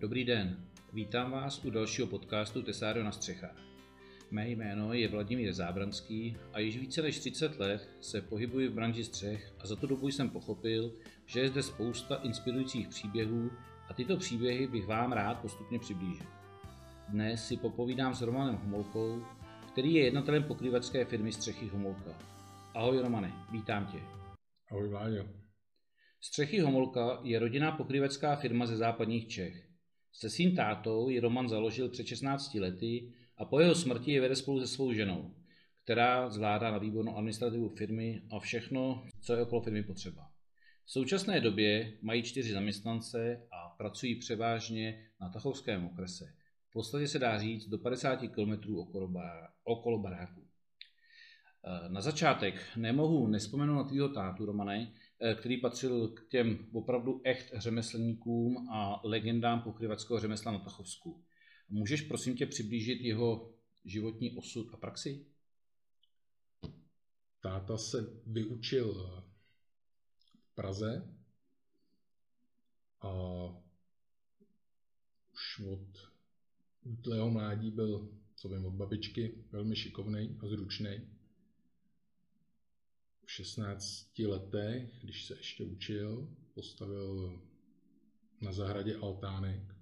Dobrý den, vítám vás u dalšího podcastu Tesário na střechách. Mé jméno je Vladimír Zábranský a již více než 30 let se pohybuji v branži střech a za tu dobu jsem pochopil, že je zde spousta inspirujících příběhů a tyto příběhy bych vám rád postupně přiblížil. Dnes si popovídám s Romanem Homolkou, který je jednatelem pokrývačské firmy Střechy Homolka. Ahoj Romane, vítám tě. Ahoj Vláďo. Střechy Homolka je rodinná pokrývacká firma ze západních Čech. Se svým tátou ji Roman založil před 16 lety a po jeho smrti je vede spolu se svou ženou, která zvládá na výbornou administrativu firmy a všechno, co je okolo firmy potřeba. V současné době mají čtyři zaměstnance a pracují převážně na Tachovském okrese. V podstatě se dá říct do 50 km okolo baráku. Na začátek nemohu nespomenout na tvýho tátu, Romane, který patřil k těm opravdu echt řemeslníkům a legendám pokryvackého řemesla na Tachovsku. Můžeš prosím tě přiblížit jeho životní osud a praxi? Táta se vyučil v Praze a už od útlého mládí byl, co vím od babičky, velmi šikovný a zručný. V 16 letech, když se ještě učil, postavil na zahradě altánek,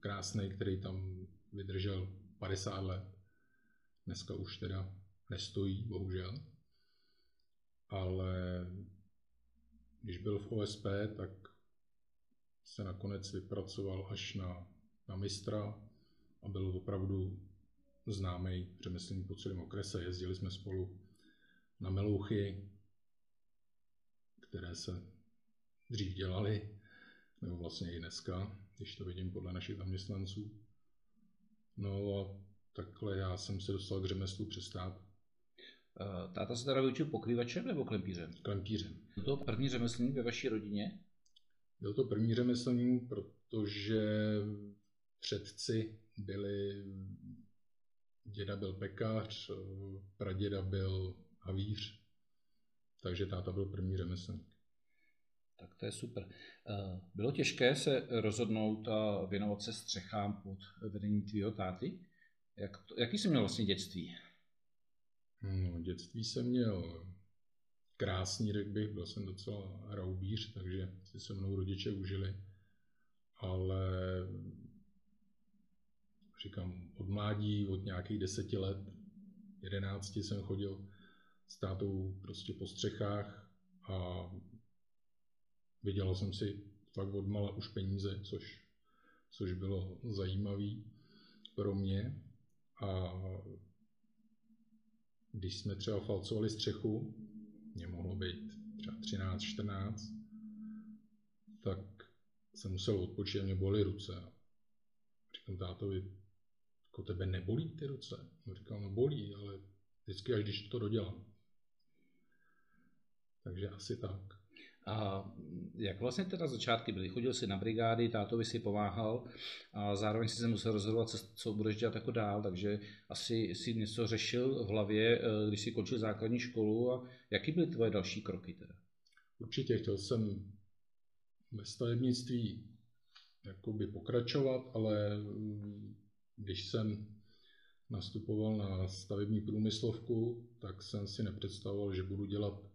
krásný, který tam vydržel 50 let. Dneska už teda nestojí, bohužel. Ale když byl v OSP, tak se nakonec vypracoval až na, na mistra a byl opravdu známý řemeslník po celém okrese. Jezdili jsme spolu na melouchy, které se dřív dělaly, nebo vlastně i dneska, když to vidím podle našich zaměstnanců. No a takhle já jsem se dostal k řemeslu přestát. Eh, táta se teda vyučil pokrývačem nebo klempířem? Klempířem. Byl to první řemeslník ve vaší rodině? Byl to první řemeslník, protože předci byli, děda byl pekař, praděda byl havíř, takže táta byl první řemeslník. Tak to je super. Eh, bylo těžké se rozhodnout a věnovat se střechám pod vedením tvýho táty? Jak to, jaký jsi měl vlastně dětství? No, dětství jsem měl krásný, řekl bych, byl jsem docela raubíř, takže si se mnou rodiče užili. Ale říkám, od mládí, od nějakých deseti let, jedenácti jsem chodil s tátou prostě po střechách a vydělal jsem si fakt od mala už peníze, což, což bylo zajímavé pro mě. A když jsme třeba falcovali střechu, mě mohlo být třeba 13, 14, tak jsem musel odpočít, mě bolely ruce. Říkám tátovi, jako tebe nebolí ty ruce? On říkal, no bolí, ale vždycky až když to dodělám. Takže asi tak. A jak vlastně teda začátky byly? Chodil jsi na brigády, tátovi si pomáhal a zároveň si se musel rozhodovat, co budeš dělat jako dál, takže asi si něco řešil v hlavě, eh, když jsi končil základní školu a jaký byly tvoje další kroky teda? Určitě chtěl jsem ve stavebnictví jakoby pokračovat, ale mm, když jsem nastupoval na stavební průmyslovku, tak jsem si nepředstavoval, že budu dělat,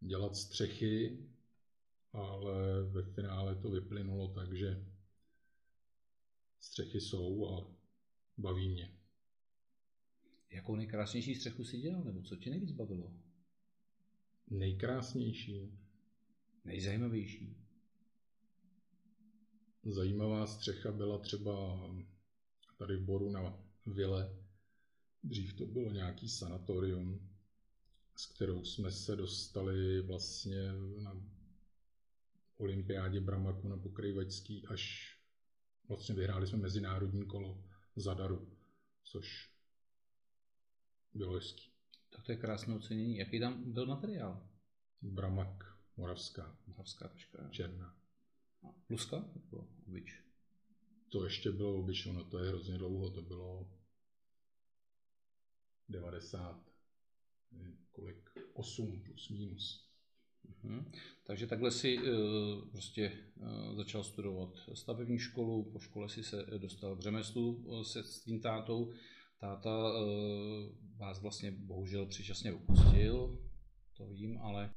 dělat střechy, ale ve finále to vyplynulo tak, že střechy jsou a baví mě. Jakou nejkrásnější střechu si dělal, nebo co tě nejvíc bavilo? Nejkrásnější. Nejzajímavější. Zajímavá střecha byla třeba tady v Boru na vile. Dřív to bylo nějaký sanatorium, s kterou jsme se dostali vlastně na olympiádě Bramaku na Pokrývačský, až vlastně vyhráli jsme mezinárodní kolo Zadaru, což bylo hezký. Tak to je krásné ocenění. Jaký tam byl materiál? Bramak, moravská. Moravská taška. Černá. A pluska nebo ubič? To ještě bylo obyčno, no to je hrozně dlouho, to bylo 90, kolik, 8 plus minus. Mhm. Takže takhle si uh, prostě uh, začal studovat stavební školu, po škole si se dostal k řemeslu se svým tátou. Táta vás vlastně bohužel předčasně opustil, to vím, ale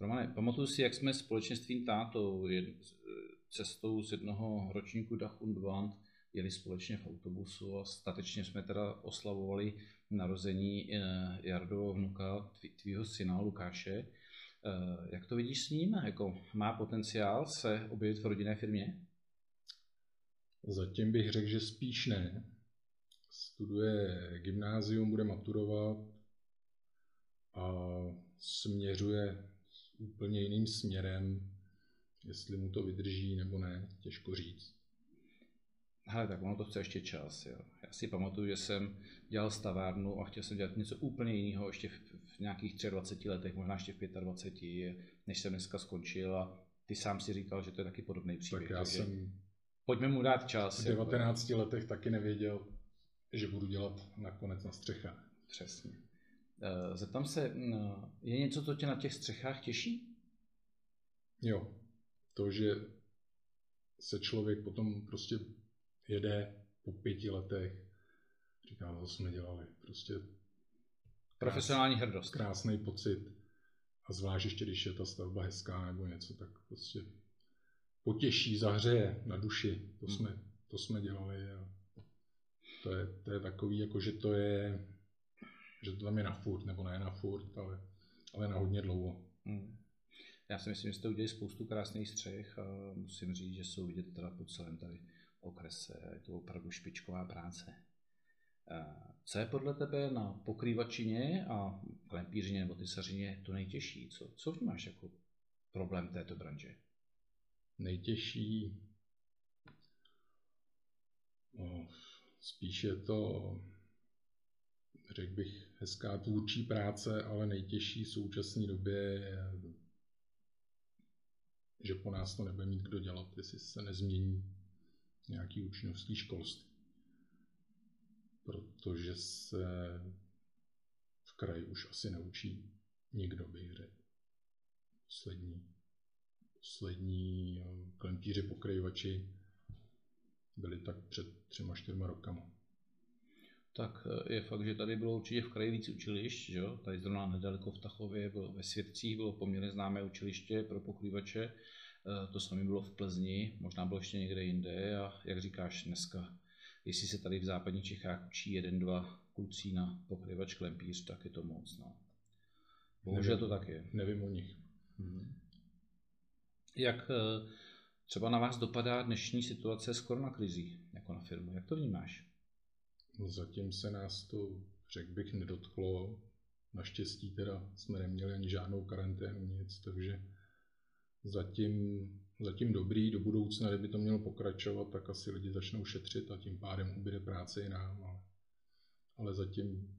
Romane, pamatuju si, jak jsme společně s tvým tátou cestou z jednoho ročníku Dach und Wand jeli společně v autobusu a statečně jsme teda oslavovali narození Jardovo vnuka, tvýho syna Lukáše. Eh, jak to vidíš s ním? Jako má potenciál se objevit v rodinné firmě? Zatím bych řekl, že spíš ne. Studuje gymnázium, bude maturovat a směřuje úplně jiným směrem. Jestli mu to vydrží nebo ne, těžko říct. Hele, tak ono to chce ještě čas. Jo. Já si pamatuju, že jsem dělal stavárnu a chtěl jsem dělat něco úplně jiného ještě v, v nějakých 23 letech, možná ještě v 25, než jsem dneska skončil a ty sám si říkal, že to je taky podobný příběh. Tak já jsem pojďme mu dát čas. V 19 jako. letech taky nevěděl, že budu dělat nakonec na střechách. Přesně. Eh, zeptám se, je něco, co tě na těch střechách těší? Jo, to, že se člověk potom prostě jede po pěti letech, říká, to jsme dělali. Prostě profesionální hrdost. Krásný pocit. A zvlášť ještě, když je ta stavba hezká nebo něco, tak prostě potěší, zahřeje na duši. To, hmm. jsme, to jsme dělali. A to je, to je takový, jako že to je, že to tam je na furt, nebo ne na furt, ale, ale na hodně dlouho. Hmm. Já si myslím, že jste udělali spoustu krásných střech a musím říct, že jsou vidět teda po celém tady okrese. Je to opravdu špičková práce. Co je podle tebe na pokrývačině a klempířině nebo tysařině to nejtěžší? Co, co vnímáš jako problém této branže? Nejtěžší no, spíš je to, řekl bych, hezká tvůrčí práce, ale nejtěžší v současné době je, že po nás to nebude mít kdo dělat, jestli se nezmění nějaký učňovský školství. Protože se v kraji už asi neučí nikdo, bych řekl. Poslední, poslední klempíři pokryvači byli tak před třema, čtyřma rokama. Tak eh, je fakt, že tady bylo určitě v kraji víc učilišť, že jo? Tady zrovna nedaleko v Tachově, bylo ve Svědcích bylo poměrně známé učiliště pro pokrývače to samé bylo v Plzni, možná bylo ještě někde jinde a jak říkáš dneska, jestli se tady v západních Čechách učí jeden, dva kluci na pokryvač klempíř, tak je to moc. No. Bohužel nevím, to tak je. Nevím o nich. Hmm. Jak eh, třeba na vás dopadá dnešní situace s koronakrizí jako na firmu? Jak to vnímáš? Zatím se nás to, řekl bych, nedotklo. Naštěstí teda jsme neměli ani žádnou karanténu, nic, takže zatím, zatím dobrý. Do budoucna, kdyby to mělo pokračovat, tak asi lidi začnou šetřit a tím pádem ubyde práce i nám. Ale, ale zatím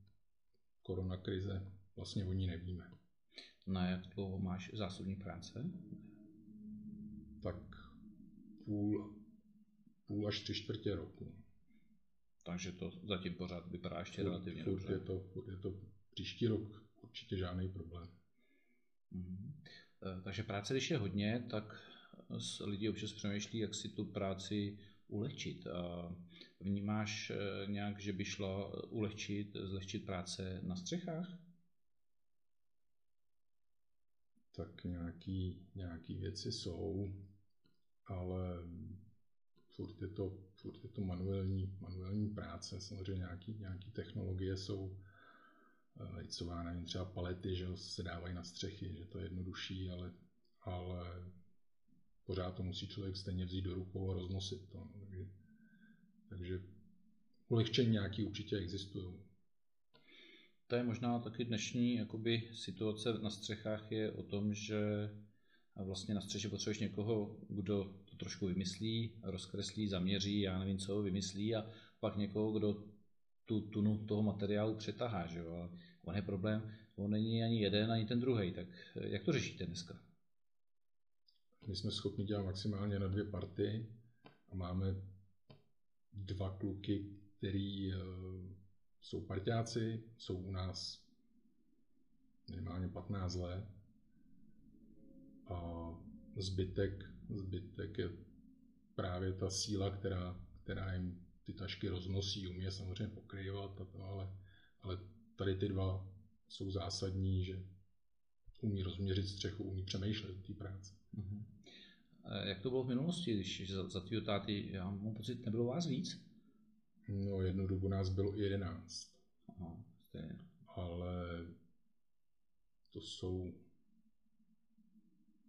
koronakrize vlastně o ní nevíme. Na jak dlouho máš zásobník práce? Tak půl, půl až tři čtvrtě roku. Takže to zatím pořád vypadá ještě furt, relativně furt dobře. Je to, furt je to příští rok určitě žádný problém. Mm-hmm. Eh, takže práce, když je hodně, tak lidi občas přemýšlí, jak si tu práci ulehčit. Vnímáš eh, nějak, že by šla ulehčit, zlehčit práce na střechách? Tak nějaký, nějaký věci jsou, ale furt je to, furt je to manuální, manuální práce. Samozřejmě nějaký, nějaký technologie jsou, lejcová, nevím, třeba palety, že se dávají na střechy, že to je jednodušší, ale, ale pořád to musí člověk stejně vzít do rukou a roznosit to. No, takže, takže ulehčení nějaký určitě existují. To je možná taky dnešní jakoby, situace na střechách je o tom, že vlastně na střeše potřebuješ někoho, kdo to trošku vymyslí, rozkreslí, zaměří, já nevím co, vymyslí a pak někoho, kdo tu tunu toho materiálu přetahá, že jo? On je problém, on není ani jeden, ani ten druhý, tak eh, jak to řešíte dneska? My jsme schopni dělat maximálně na dvě party a máme dva kluky, který uh, jsou parťáci, jsou u nás minimálně 15 let a zbytek, zbytek je právě ta síla, která, která jim ty tašky roznosí, umí je samozřejmě pokrývat, ale, ale tady ty dva jsou zásadní, že umí rozměřit střechu, umí přemýšlet o té práci. Mm-hmm. Jak to bylo v minulosti, když za, za tvýho táty, já mám pocit, nebylo vás víc? No, jednu dobu nás bylo i jedenáct. Aha, stejně. Ale to jsou...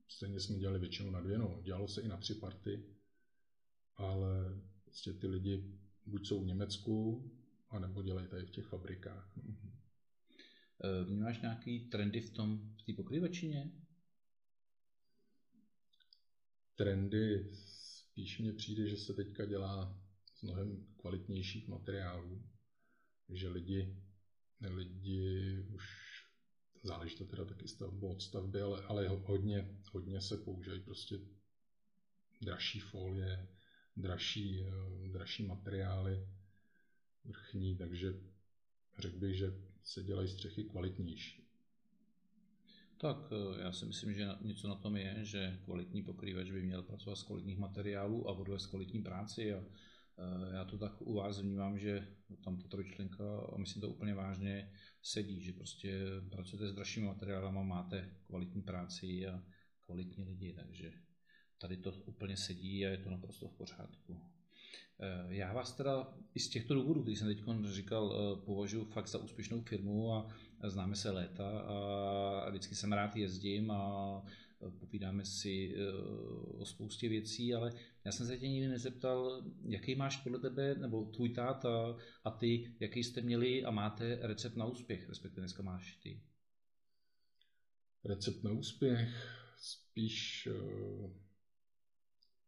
Stejně jsme dělali většinou na dvě, no. Dělalo se i na tři party, ale prostě ty lidi buď jsou v Německu, anebo dělají tady v těch fabrikách. Mm-hmm. Vnímáš nějaký trendy v tom, v té pokrývačině? Trendy, spíš mně přijde, že se teďka dělá z mnohem kvalitnějších materiálů, že lidi, lidi už záleží to teda taky stavbu od stavby, ale, ale hodně, hodně se používají prostě dražší folie, dražší, eh, dražší materiály vrchní, takže řekl bych, že se dělají střechy kvalitnější. Tak eh, já si myslím, že něco na tom je, že kvalitní pokrývač by měl pracovat z kvalitních materiálů a odvést kvalitní práci a eh, já to tak u vás vnímám, že tam ta trojčlenka, a myslím to úplně vážně, sedí, že prostě pracujete s dražšími materiály, máte kvalitní práci a kvalitní lidi, takže tady to úplně sedí a je to naprosto v pořádku. Eh, já vás teda i z těchto důvodů, který jsem teď říkal, eh, považuji fakt za úspěšnou firmu a známe se léta a vždycky jsem rád jezdím a eh, povídáme si o spoustě věcí, ale já jsem se tě nikdy nezeptal, jaký máš podle tebe, nebo tvůj táta a ty, jaký jste měli a máte recept na úspěch, respektive dneska máš ty. Recept na úspěch spíš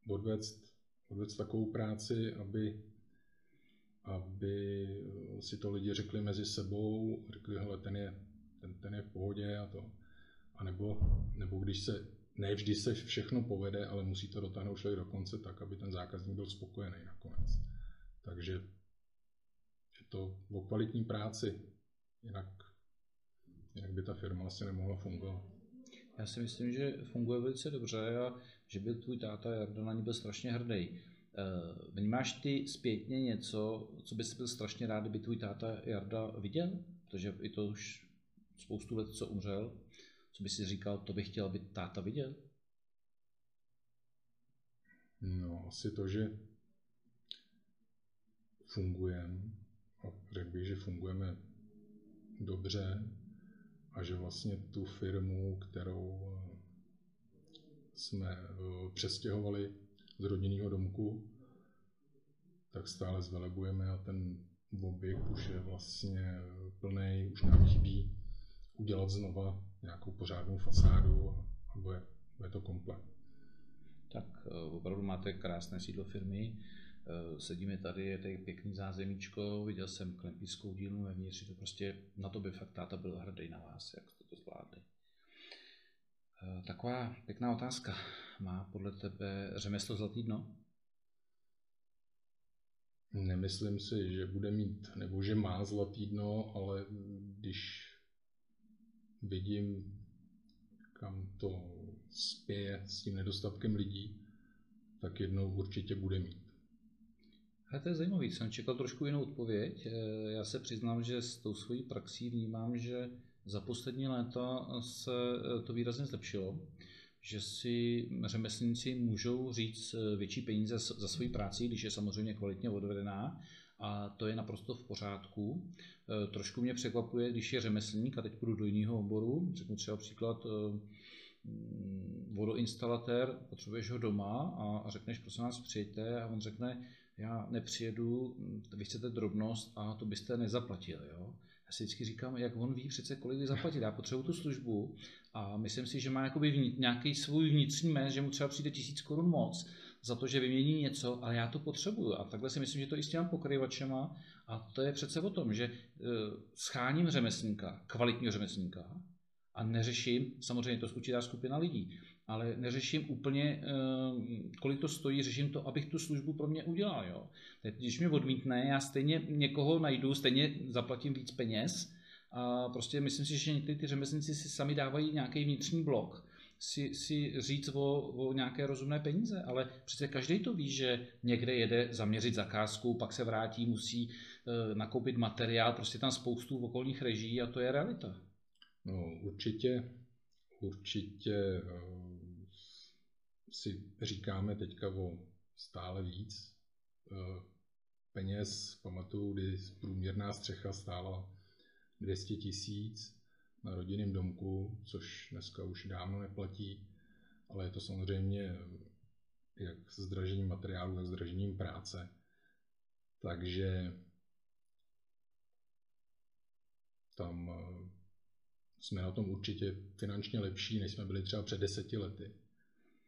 odvést, odvést takovou práci, aby, aby si to lidi řekli mezi sebou, řekli, hele, ten je, ten, ten je v pohodě a to. A nebo, nebo když se, ne vždy se všechno povede, ale musí to dotáhnout člověk do konce tak, aby ten zákazník byl spokojený nakonec. Takže je to o kvalitní práci, jinak, jinak by ta firma asi nemohla fungovat. Já si myslím, že funguje velice dobře a že byl tvůj táta Jarda na ní byl strašně hrdý. Eh, vnímáš ty zpětně něco, co bys byl strašně rád, kdyby tvůj táta Jarda viděl? Protože i to už spoustu let, co umřel, co by si říkal, to bych chtěl, aby táta viděl? No, asi to, že fungujeme, a řekl bych, že fungujeme dobře a že vlastně tu firmu, kterou jsme eh, přestěhovali z rodinného domku, tak stále zvelebujeme a ten objekt už je vlastně plný, už nám chybí udělat znova nějakou pořádnou fasádu a bude, bude to komplet. Tak eh, opravdu máte krásné sídlo firmy, eh, sedíme tady, je tady pěkný zázemíčko, viděl jsem klempickou dílnu vevnitř, to prostě na to by fakt táta byl hrdý na vás, jak jste to zvládli. Eh, taková pěkná otázka. Má podle tebe řemeslo zlatý dno? Nemyslím si, že bude mít, nebo že má zlatý dno, ale když vidím, kam to spěje s tím nedostatkem lidí, tak jednou určitě bude mít. Ale to je zajímavé, jsem čekal trošku jinou odpověď. Eh, já se přiznám, že s tou svojí praxí vnímám, že za poslední léta se eh, to výrazně zlepšilo, že si řemeslníci můžou říct eh, větší peníze za svoji práci, když je samozřejmě kvalitně odvedená a to je naprosto v pořádku. Eh, trošku mě překvapuje, když je řemeslník, a teď půjdu do jiného oboru, řeknu třeba příklad mm, vodoinstalatér, potřebuješ ho doma a řekneš, prosím vás, přijďte a on řekne, já nepřijedu, vy chcete drobnost a to byste nezaplatil. Jo? Si vždycky říkám, jak on ví přece, kolik by zaplatit. Já potřebuji tu službu a myslím si, že má jakoby vnitř, nějaký svůj vnitřní mez, že mu třeba přijde tisíc korun moc za to, že vymění něco, ale já to potřebuju. A takhle si myslím, že to i s těma pokrývačema. A to je přece o tom, že uh, scháním řemeslníka, kvalitního řemeslníka a neřeším, samozřejmě to je určitá skupina lidí, ale neřeším úplně, eh, kolik to stojí, řeším to, abych tu službu pro mě udělal. Jo. Teď, když mě odmítne, já stejně někoho najdu, stejně zaplatím víc peněz a prostě myslím si, že někteří ty řemeslníci si sami dávají nějaký vnitřní blok si, si říct o, o nějaké rozumné peníze, ale přece každý to ví, že někde jede zaměřit zakázku, pak se vrátí, musí e, nakoupit materiál, prostě tam spoustu okolních reží a to je realita. No určitě, určitě uh, si říkáme teďka o stále víc uh, peněz. Pamatuju, kdy průměrná střecha stála 200 tisíc na rodinném domku, což dneska už dávno neplatí, ale je to samozřejmě jak s zdražením materiálu, tak zdražením práce. Takže tam eh, jsme na tom určitě finančně lepší, než jsme byli třeba před deseti lety.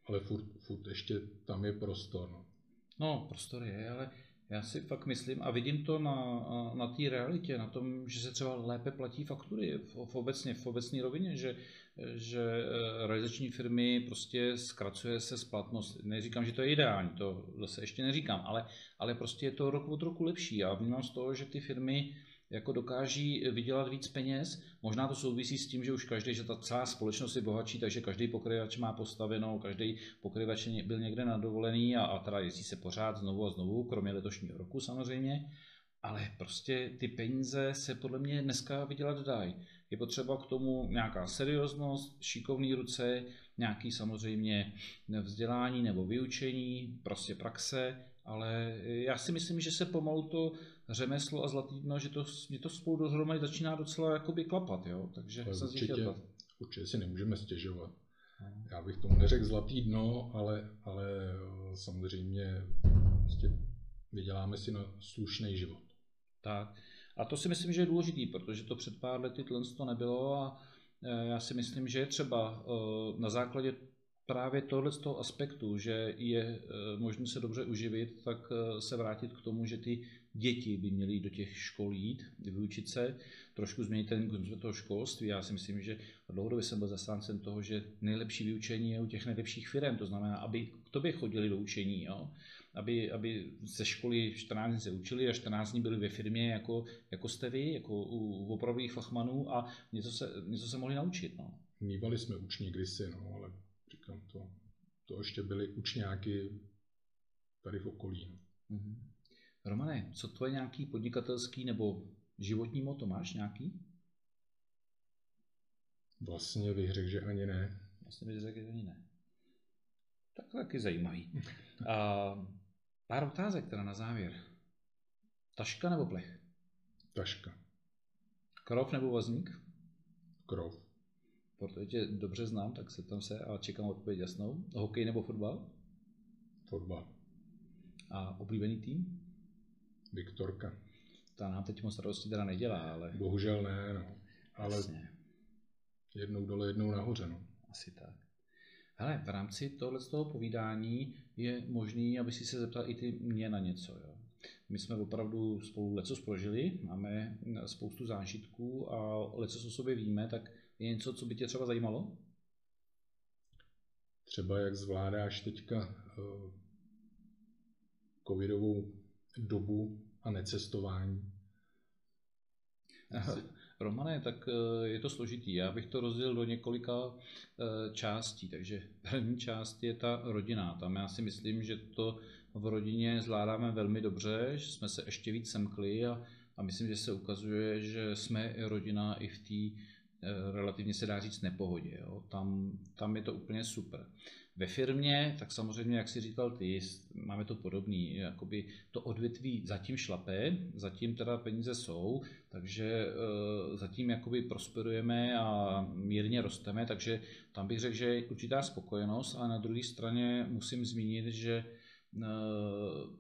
Ale furt, furt ještě tam je prostor. No, no prostor je, ale já si fakt myslím a vidím to na, na té realitě, na tom, že se třeba lépe platí faktury v, v obecně, v obecné rovině, že, že eh, realizační firmy prostě zkracuje se splatnost. Neříkám, že to je ideální, to zase ještě neříkám, ale, ale prostě je to rok od roku lepší a vnímám z toho, že ty firmy jako dokáží vydělat víc peněz. Možná to souvisí s tím, že už každý, že ta celá společnost je bohatší, takže každý pokryvač má postavenou, každý pokryvač byl někde na dovolený a, a teda jezdí se pořád znovu a znovu, kromě letošního roku samozřejmě. Ale prostě ty peníze se podle mě dneska vydělat dají. Je potřeba k tomu nějaká serióznost, šikovný ruce, nějaký samozřejmě vzdělání nebo vyučení, prostě praxe, ale já si myslím, že se pomalu to řemeslo a zlatý dno, že to, že to spolu dohromady začíná docela jakoby klapat, jo? takže ale jsem určitě, určitě si nemůžeme stěžovat. No. Já bych tomu neřekl zlatý dno, ale, ale eh, samozřejmě prostě vyděláme si na slušný život. Tak. A to si myslím, že je důležitý, protože to před pár lety to nebylo a eh, já si myslím, že je třeba eh, na základě právě tohle z toho aspektu, že je možné se dobře uživit, tak se vrátit k tomu, že ty děti by měly do těch škol jít, vyučit se, trošku změnit ten koncept toho školství. Já si myslím, že dlouhodobě jsem byl zastáncem toho, že nejlepší vyučení je u těch nejlepších firm, to znamená, aby k tobě chodili do učení, jo? Aby, aby ze školy 14 dní se učili a 14 dní byli ve firmě, jako, jako jste vy, jako u opravdových fachmanů a něco se, něco se mohli naučit. No. Mývali jsme učně kdysi, no, ale říkám to, to ještě byly učňáky tady v okolí. No. Mm-hmm. Romane, co tvoje nějaký podnikatelský nebo životní moto máš nějaký? Vlastně bych řekl, že ani ne. Vlastně bych řekl, že ani ne. Tak taky zajímavý. A pár otázek teda na závěr. Taška nebo plech? Taška. Krov nebo vazník? Krov. Protože tě dobře znám, tak se tam se a čekám odpověď jasnou. Hokej nebo fotbal? Fotbal. A oblíbený tým? Viktorka. Ta nám teď moc radosti teda nedělá, ale... Bohužel ne, no. Ale Jasně. jednou dole, jednou nahoře, no. Asi tak. Hele, v rámci tohle z toho povídání je možný, aby si se zeptal i ty mě na něco. Jo. My jsme opravdu spolu leco prožili, máme spoustu zážitků a leco o sobě víme, tak je něco, co by tě třeba zajímalo? Třeba jak zvládáš teďka uh, covidovou dobu a necestování? Romane, tak eh, je to složitý. Já bych to rozdělil do několika eh, částí. Takže první část je ta rodina. Tam já si myslím, že to v rodině zvládáme velmi dobře, že jsme se ještě víc semkli a, a myslím, že se ukazuje, že jsme rodina i v té eh, relativně se dá říct nepohodě. Jo. Tam, tam je to úplně super. Ve firmě, tak samozřejmě, jak si říkal ty, máme to podobný, jakoby to odvětví zatím šlape, zatím teda peníze jsou, takže e, zatím jakoby prosperujeme a mírně rosteme, takže tam bych řekl, že je určitá spokojenost, ale na druhé straně musím zmínit, že e,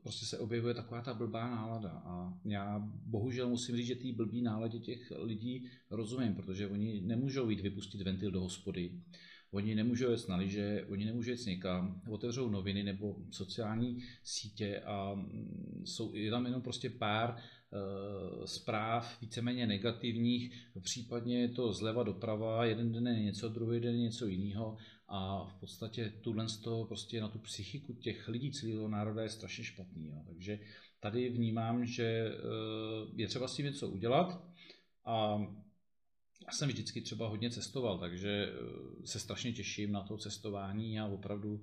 prostě se objevuje taková ta blbá nálada a já bohužel musím říct, že té blbý náladě těch lidí rozumím, protože oni nemůžou jít vypustit ventil do hospody, Oni nemůžou jet na liže, oni nemůžou jet někam, otevřou noviny nebo sociální sítě a mm, jsou, je tam jenom prostě pár uh, zpráv víceméně negativních, případně je to zleva doprava, jeden den je něco, druhý den je něco jiného a v podstatě tuhle z toho prostě na tu psychiku těch lidí celého národa je strašně špatný. Jo. Takže tady vnímám, že uh, je třeba s tím něco udělat a já jsem vždycky třeba hodně cestoval, takže eh, se strašně těším na to cestování a opravdu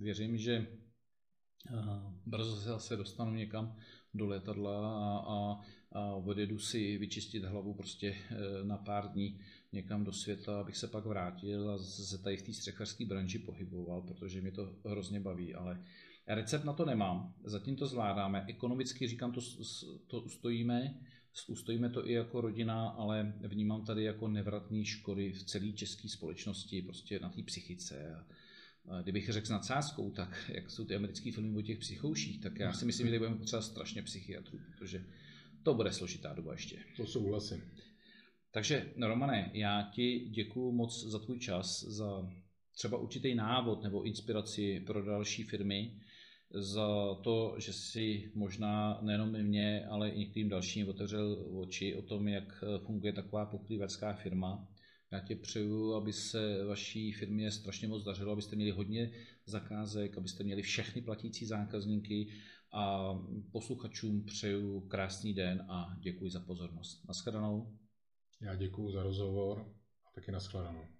věřím, že eh, brzo se zase dostanu někam do letadla a, a, a odjedu si vyčistit hlavu prostě eh, na pár dní někam do světa, abych se pak vrátil a se tady v té střechařské branži pohyboval, protože mě to hrozně baví, ale recept na to nemám, zatím to zvládáme, ekonomicky říkám, to, to ustojíme, ustojíme to i jako rodina, ale vnímám tady jako nevratný škody v celé české společnosti, prostě na té psychice. A kdybych řekl s nadsázkou, tak jak jsou ty americké filmy o těch psychouších, tak já si myslím, že budeme potřeba strašně psychiatrů, protože to bude složitá doba ještě. To souhlasím. Takže Romane, já ti děkuji moc za tvůj čas, za třeba určitý návod nebo inspiraci pro další firmy za to, že si možná nejenom mě, ale i některým dalším otevřel oči o tom, jak funguje taková pokrývačská firma. Já tě přeju, aby se vaší firmě strašně moc dařilo, abyste měli hodně zakázek, abyste měli všechny platící zákazníky a posluchačům přeju krásný den a děkuji za pozornost. Naschledanou. Já děkuji za rozhovor a taky naschledanou.